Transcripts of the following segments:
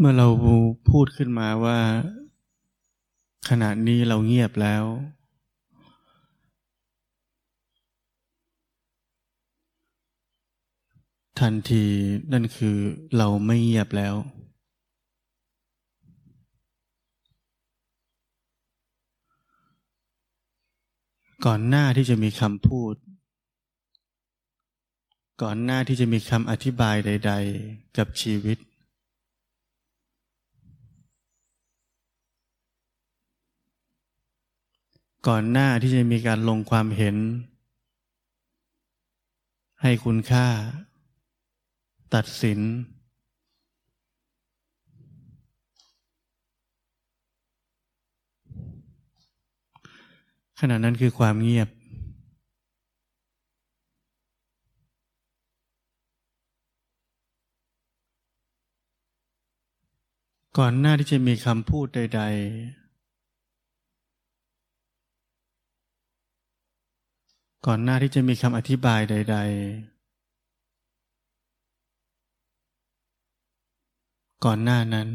เมื่อเราพูดขึ้นมาว่า ขณะนี้เราเงียบแล้ว ทันทีนั่นคือเราไม่เงียบแล้ว ก่อนหน้าที่จะมีคำพูด ก่อนหน้าที่จะมีคำอธิบายใด ๆ กับชีวิต ก่อนหน้าที่จะมีการลงความเห็น ให้คุณค่า ตัดสิน ขณะนั้นคือความเงียบ ก่อนหน้าที่จะมีคำพูดใด ๆ ก่อนหน้าที่จะมีคำอธิบายใด ๆ ก่อนหน้านั้น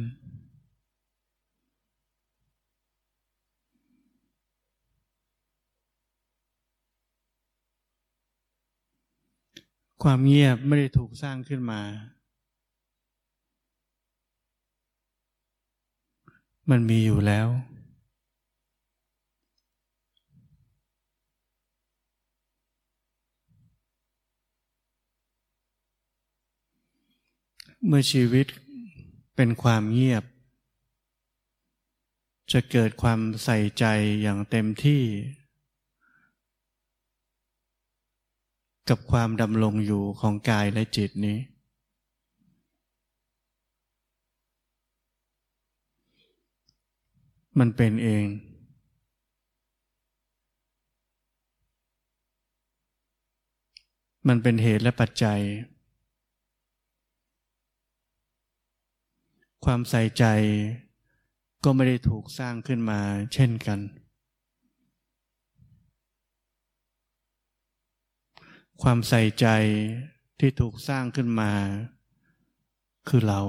ความเงียบไม่ได้ถูกสร้างขึ้นมา มันมีอยู่แล้ว เมื่อชีวิตเป็นความเงียบ จะเกิดความใส่ใจอย่างเต็มที่ กับความดำรงอยู่ของกายและจิตนี้ มันเป็นเองมันเป็นเหตุและปัจจัย ความใส่ใจก็ไม่ได้ถูกสร้างขึ้นมาเช่นกัน ความใส่ใจที่ถูกสร้างขึ้นมา คือเรา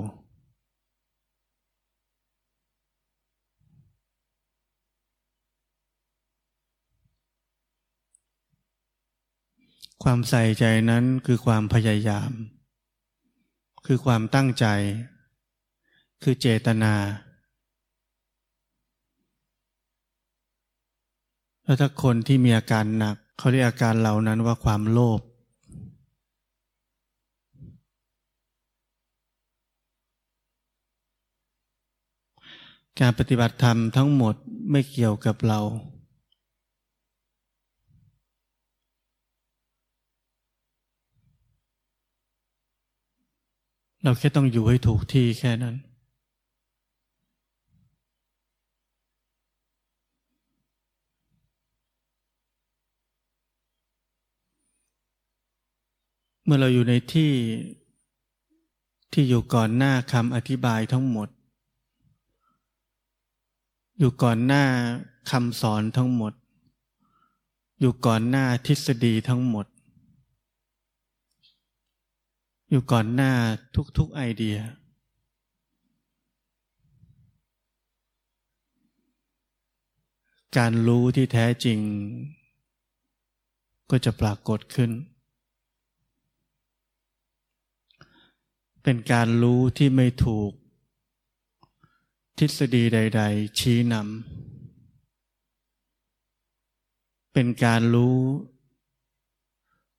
ความใส่ใจนั้นคือความพยายาม คือความตั้งใจ คือเจตนา แล้วถ้าคนที่มีอาการหนัก เขาเรียกอาการเหล่านั้นว่าความโลภ การปฏิบัติธรรมทั้งหมดไม่เกี่ยวกับเรา เราแค่ต้องอยู่ให้ถูกที่แค่นั้น เมื่อเราอยู่ในที่ที่อยู่ก่อนหน้าคำอธิบายทั้งหมด อยู่ก่อนหน้าคำสอนทั้งหมด อยู่ก่อนหน้าทฤษฎีทั้งหมด อยู่ก่อนหน้าทุกๆไอเดีย การรู้ที่แท้จริง ก็จะปรากฏขึ้น เป็นการรู้ที่ไม่ถูก ทฤษฎีใด ๆ ชี้นำเป็นการรู้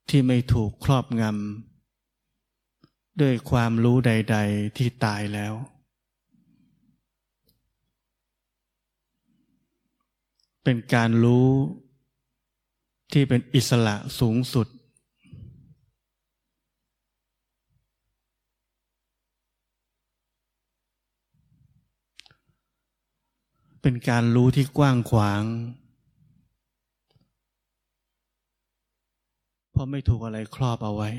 ที่ไม่ถูกครอบงำด้วยความรู้ใด ๆ ที่ตายแล้ว เป็นการรู้ที่เป็นอิสระสูงสุด เป็นการรู้ที่กว้างขวาง เพราะไม่ถูกอะไรครอบเอาไว้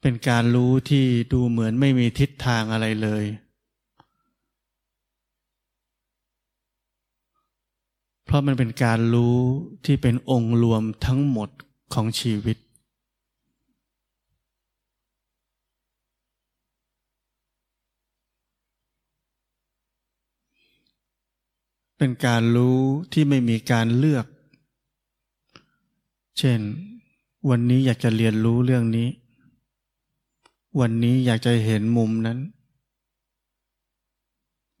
เป็นการรู้ที่ดูเหมือนไม่มีทิศทางอะไรเลยเเพราะมันเป็นการรู้ที่เป็นองค์รวมทั้งหมด ของชีวิต เป็นการรู้ที่ไม่มีการเลือก เช่น วันนี้อยากจะเรียนรู้เรื่องนี้ วันนี้อยากจะเห็นมุมนั้น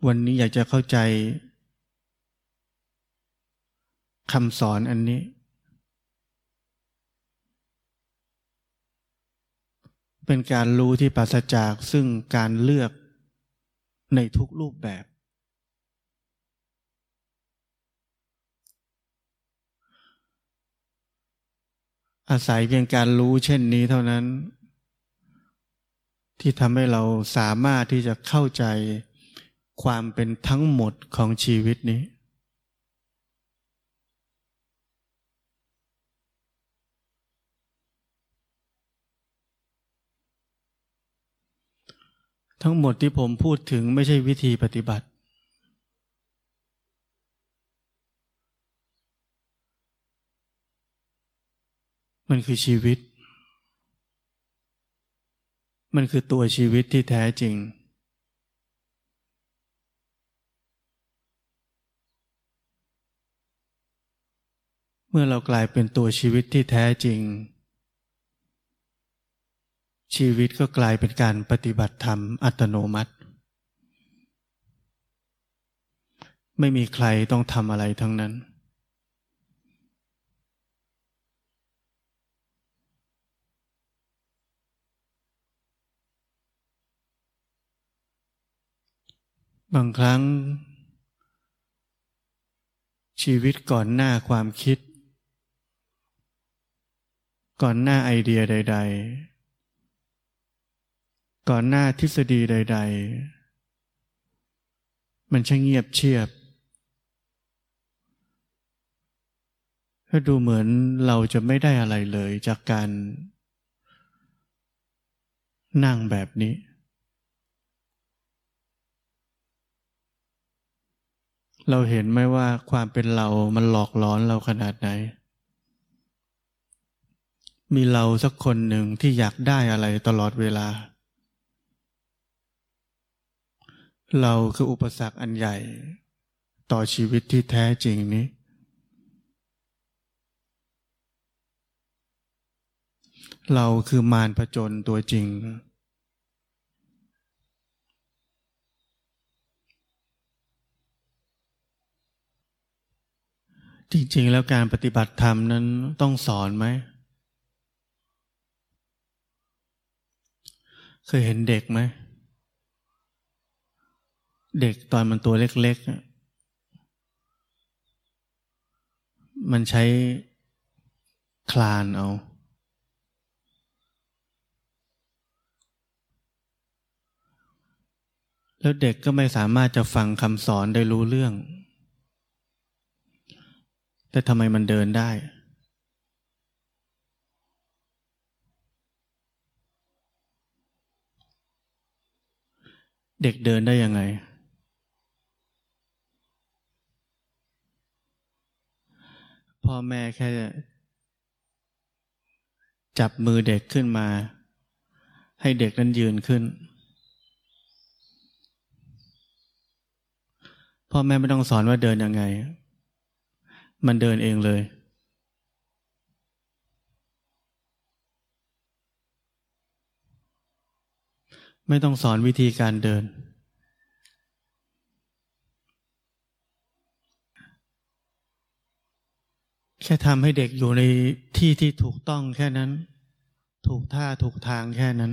วันนี้อยากจะเข้าใจคำสอนอันนี้ เป็นการรู้ที่ปราศจากซึ่งการเลือกในทุกรูปแบบ อาศัยเพียงการรู้เช่นนี้เท่านั้น ที่ทำให้เราสามารถที่จะเข้าใจความเป็นทั้งหมดของชีวิตนี้ ทั้งหมดที่ผมพูดถึงไม่ใช่วิธีปฏิบัติ มันคือชีวิต มันคือตัวชีวิตที่แท้จริง เมื่อเรากลายเป็นตัวชีวิตที่แท้จริง ชีวิตก็กลายเป็นการปฏิบัติธรรมอัตโนมัติ ไม่มีใครต้องทำอะไรทั้งนั้น บางครั้ง ชีวิตก่อนหน้าความคิด ก่อนหน้าไอเดียใด ๆ ก่อนหน้าทฤษฎีใด ๆ มันช่างเงียบเชียบก็ดูเหมือนเราจะไม่ได้อะไรเลยจากการนั่งแบบนี้ เราเห็นไหมว่าความเป็นเรามันหลอกล้อนเราขนาดไหน มีเราสักคนหนึ่งที่อยากได้อะไรตลอดเวลา เราคืออุปสรรคอันใหญ่ ต่อชีวิตที่แท้จริงนี้ เราคือมารผจญตัวจริง จริงๆ แล้วการปฏิบัติธรรมนั้นต้องสอนไหม เคยเห็นเด็กไหม เด็กตอนมันตัวเล็กๆ มันใช้คลานเอา แล้วเด็กก็ไม่สามารถจะฟังคำสอนได้รู้เรื่อง แต่ทำไมมันเดินได้ เด็กเดินได้ยังไง พ่อแม่แค่จับมือเด็กขึ้นมา ให้เด็กนั้นยืนขึ้น พ่อแม่ไม่ต้องสอนว่าเดินยังไง มันเดินเองเลย ไม่ต้องสอนวิธีการเดิน แค่ทำให้เด็กอยู่ในที่ที่ถูกต้องแค่นั้น ถูกท่าถูกทางแค่นั้น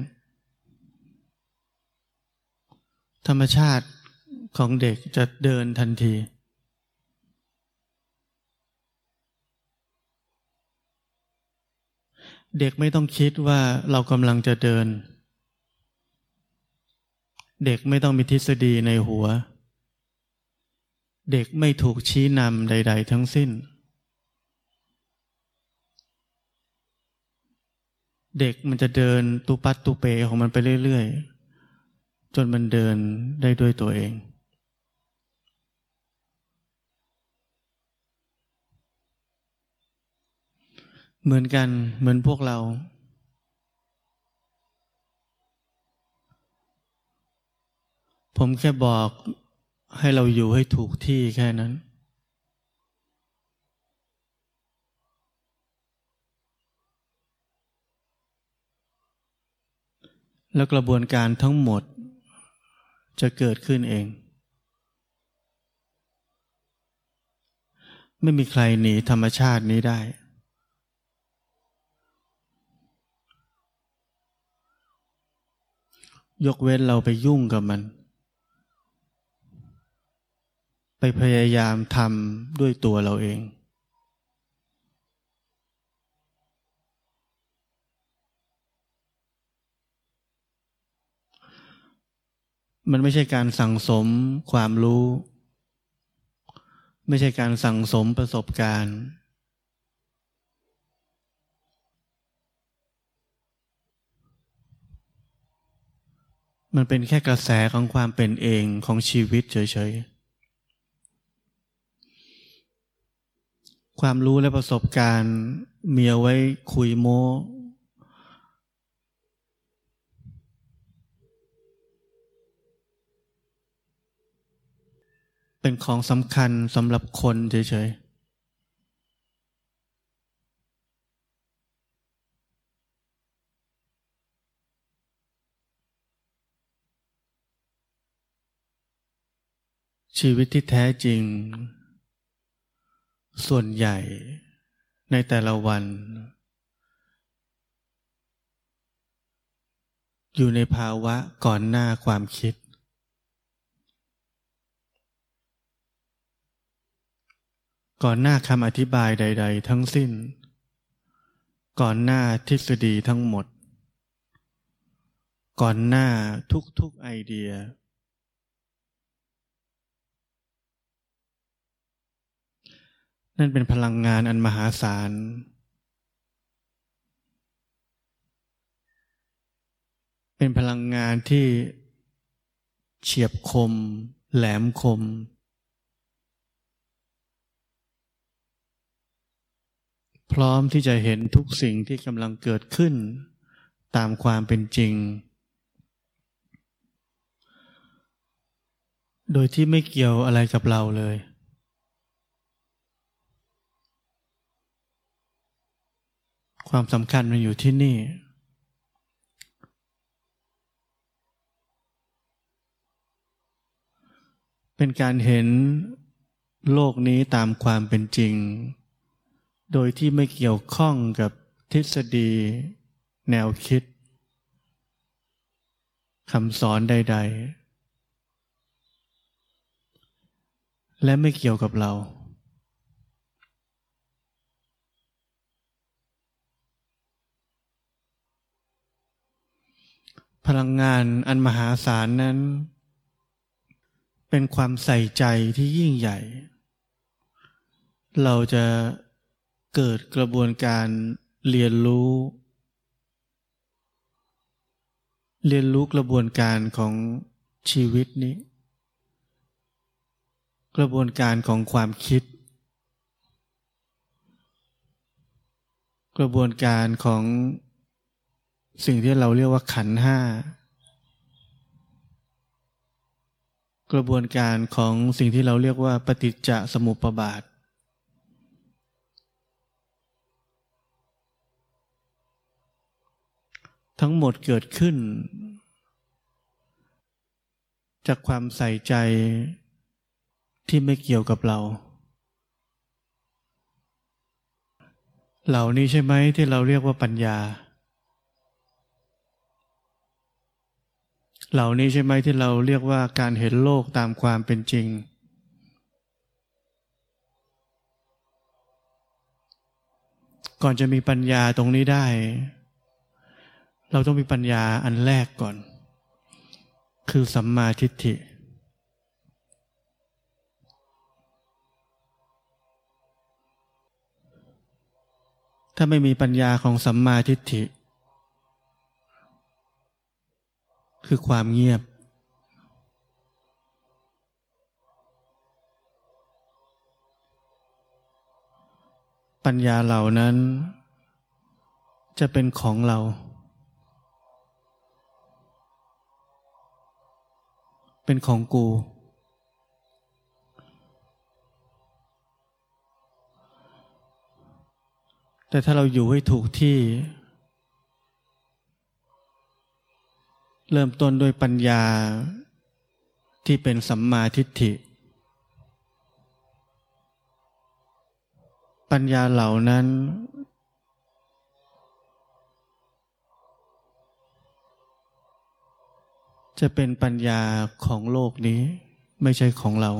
ธรรมชาติของเด็กจะเดินทันที เด็กไม่ต้องคิดว่าเรากำลังจะเดิน เด็กไม่ต้องมีทฤษฎีในหัว เด็กไม่ถูกชี้นำใด ๆ ทั้งสิ้น เด็กมันจะเดินตูปัตตูเปของมันไปเรื่อยๆ จนมันเดินได้ด้วยตัวเอง เหมือนกันเหมือนพวกเรา ผมแค่บอกให้เราอยู่ให้ถูกที่แค่นั้น แล้วกระบวนการทั้งหมดจะเกิดขึ้นเอง ไม่มีใครหนีธรรมชาตินี้ได้ ยกเว้นเราไปยุ่งกับมัน ไปพยายามทำด้วยตัวเราเอง มันไม่ใช่การสั่งสมความรู้ ไม่ใช่การสั่งสมประสบการณ์ มันเป็นแค่กระแสของความเป็นเองของชีวิตเฉยๆ ความรู้และประสบการณ์มีเอาไว้คุยโม้ เป็นของสำคัญสำหรับคนเฉยๆชีวิตที่แท้จริง ส่วนใหญ่ในแต่ละวัน อยู่ในภาวะก่อนหน้าความคิด ก่อนหน้าคำอธิบายใด ๆ ทั้งสิ้น ก่อนหน้าทฤษฎีทั้งหมด ก่อนหน้าทุกๆไอเดีย นั่นเป็นพลังงานอันมหาศาลเป็นพลังงานที่เฉียบคม แหลมคม พร้อมที่จะเห็นทุกสิ่งที่กำลังเกิดขึ้น ตามความเป็นจริง โดยที่ไม่เกี่ยวอะไรกับเราเลย ความสำคัญมันอยู่ที่นี่ เป็นการเห็นโลกนี้ตามความเป็นจริง โดยที่ไม่เกี่ยวข้องกับทฤษฎี แนวคิดคำสอนใด ๆ และไม่เกี่ยวกับเรา พลังงานอันมหาศาลนั้น เป็นความใส่ใจที่ยิ่งใหญ่ เราจะ เกิดกระบวนการเรียนรู้ เรียนรู้กระบวนการของชีวิตนี้ กระบวนการของความคิด กระบวนการของสิ่งที่เราเรียกว่าขันห้ากระบวนการของสิ่งที่เราเรียกว่าปฏิจจสมุปบาท ทั้งหมดเกิดขึ้น จากความใส่ใจที่ไม่เกี่ยวกับเรา เหล่านี้ใช่ไหมที่เราเรียกว่าปัญญา เหล่านี้ใช่ไหมที่เราเรียกว่าการเห็นโลกตามความเป็นจริง ก่อนจะมีปัญญาตรงนี้ได้ เราต้องมีปัญญาอันแรกก่อน คือสัมมาทิฏฐิ ถ้าไม่มีปัญญาของสัมมาทิฏฐิ คือความเงียบ ปัญญาเหล่านั้นจะเป็นของเรา เป็นของกู แต่ถ้าเราอยู่ให้ถูกที่ เริ่มต้นด้วยปัญญาที่เป็นสัมมาทิฏฐิ ปัญญาเหล่านั้น จะเป็นปัญญาของโลกนี้ไม่ใช่ของเรา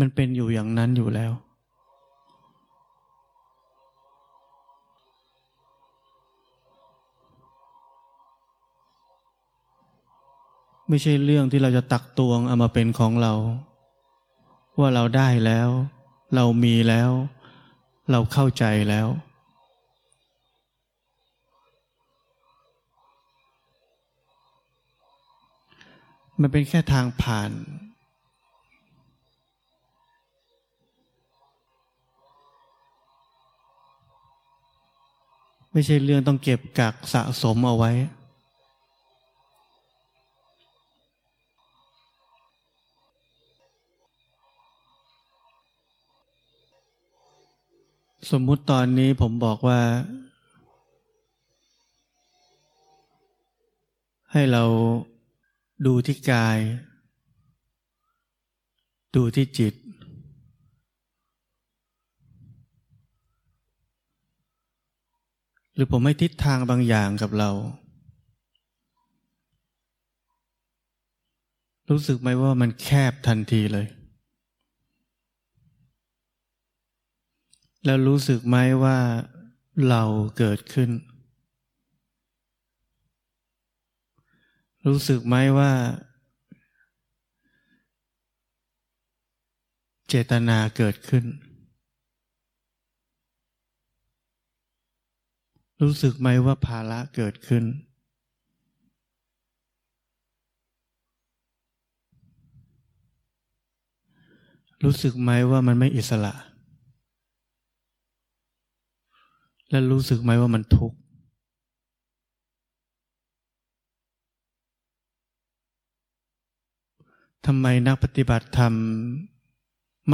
มันเป็นอยู่อย่างนั้นอยู่แล้ว ไม่ใช่เรื่องที่เราจะตักตวงเอามาเป็นของเรา ว่าเราได้แล้ว เรามีแล้ว เราเข้าใจแล้ว มันเป็นแค่ทางผ่าน ไม่ใช่เรื่องต้องเก็บกักสะสมเอาไว้ สมมุติตอนนี้ผมบอกว่า ให้เราดูที่กาย ดูที่จิต หรือผมให้ทิศทางบางอย่างกับเรา รู้สึกไหมว่ามันแคบทันทีเลย แล้วรู้สึกไหมว่าเราเกิดขึ้น รู้สึกไหมว่า เจตนาเกิดขึ้น รู้สึกไหมว่าภาระเกิดขึ้น รู้สึกไหมว่ามันไม่อิสระ และรู้สึกไหมว่ามันทุกข์ทำไมนักปฏิบัติธรรม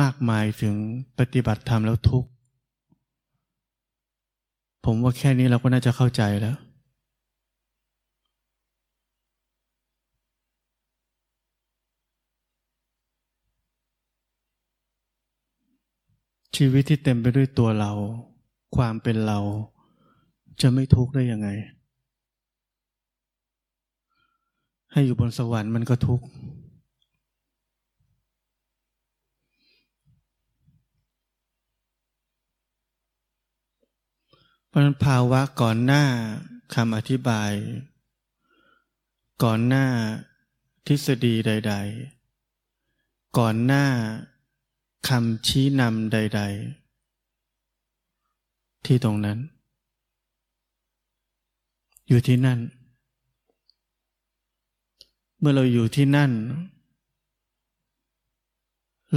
มากมายถึงปฏิบัติธรรมแล้วทุกข์ ผมว่าแค่นี้เราก็น่าจะเข้าใจแล้ว ชีวิตที่เต็มไปด้วยตัวเรา ความเป็นเรา จะไม่ทุกข์ได้ยังไง ให้อยู่บนสวรรค์มันก็ทุกข์ เพราะนั้นภาวะก่อนหน้าคำอธิบาย ก่อนหน้าทฤษฎีใด ๆ ก่อนหน้าคำชี้นำใด ๆ ที่ตรงนั้น อยู่ที่นั่น เมื่อเราอยู่ที่นั่น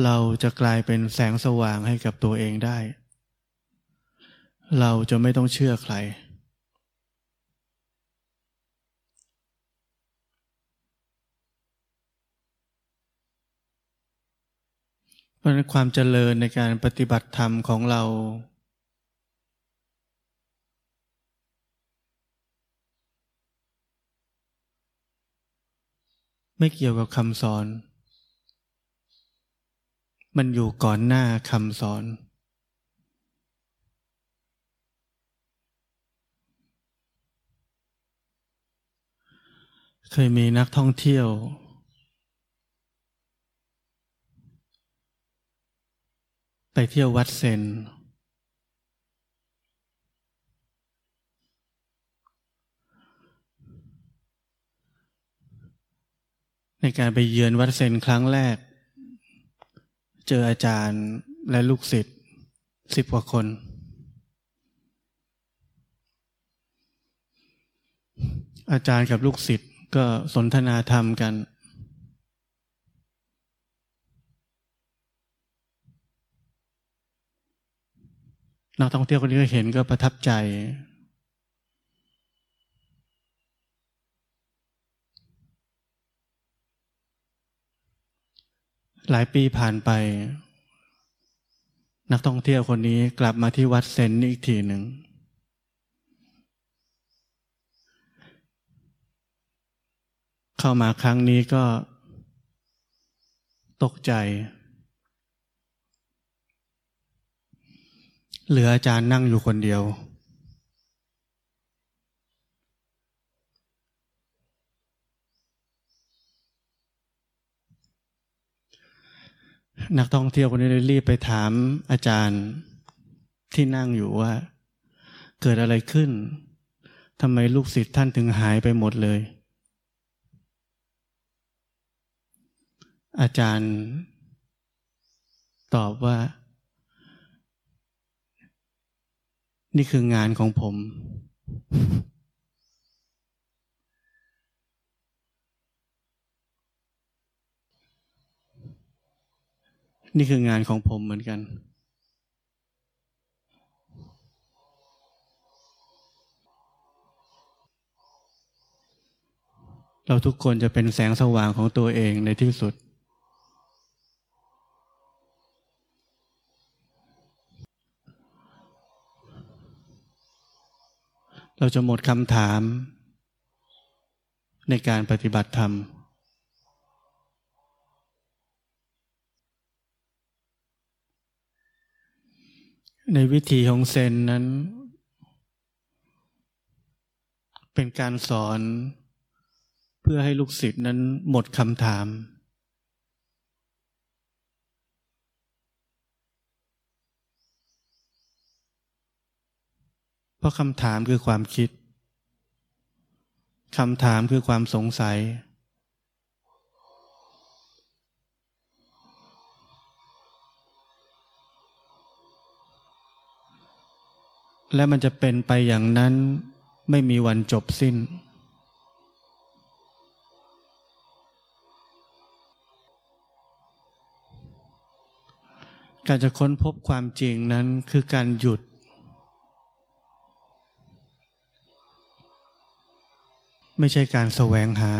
เราจะกลายเป็นแสงสว่างให้กับตัวเองได้ เราจะไม่ต้องเชื่อใคร เพราะนั้นความเจริญในการปฏิบัติธรรมของเรา ไม่เกี่ยวกับคำสอน มันอยู่ก่อนหน้าคำสอน เคยมีนักท่องเที่ยว ไปเที่ยววัดเซน ในการไปเยือนวัดเซนครั้งแรก เจออาจารย์และลูกศิษย์สิบกว่าคน อาจารย์กับลูกศิษย์ก็สนทนาธรรมกัน นักท่องเที่ยวคนนี้ก็เห็นก็ประทับใจ หลายปีผ่านไป นักท่องเที่ยวคนนี้กลับมาที่วัดเซนอีกทีหนึ่ง เข้ามาครั้งนี้ก็ตกใจ เหลืออาจารย์นั่งอยู่คนเดียว นักท่องเที่ยวคนนี้เลยรีบไปถามอาจารย์ที่นั่งอยู่ว่า เกิดอะไรขึ้นทำไมลูกศิษย์ท่านถึงหายไปหมดเลย อาจารย์ตอบว่า นี่คืองานของผม นี่คืองานของผมเหมือนกัน เราทุกคนจะเป็นแสงสว่างของตัวเองในที่สุด เราจะหมดคำถามในการปฏิบัติธรรม ในวิธีของเซนนั้น เป็นการสอนเพื่อให้ลูกศิษย์นั้นหมดคำถาม เพราะคำถามคือความคิด คำถามคือความสงสัย และมันจะเป็นไปอย่างนั้นไม่มีวันจบสิ้น การจะค้นพบความจริงนั้นคือการหยุด ไม่ใช่การแสวงหา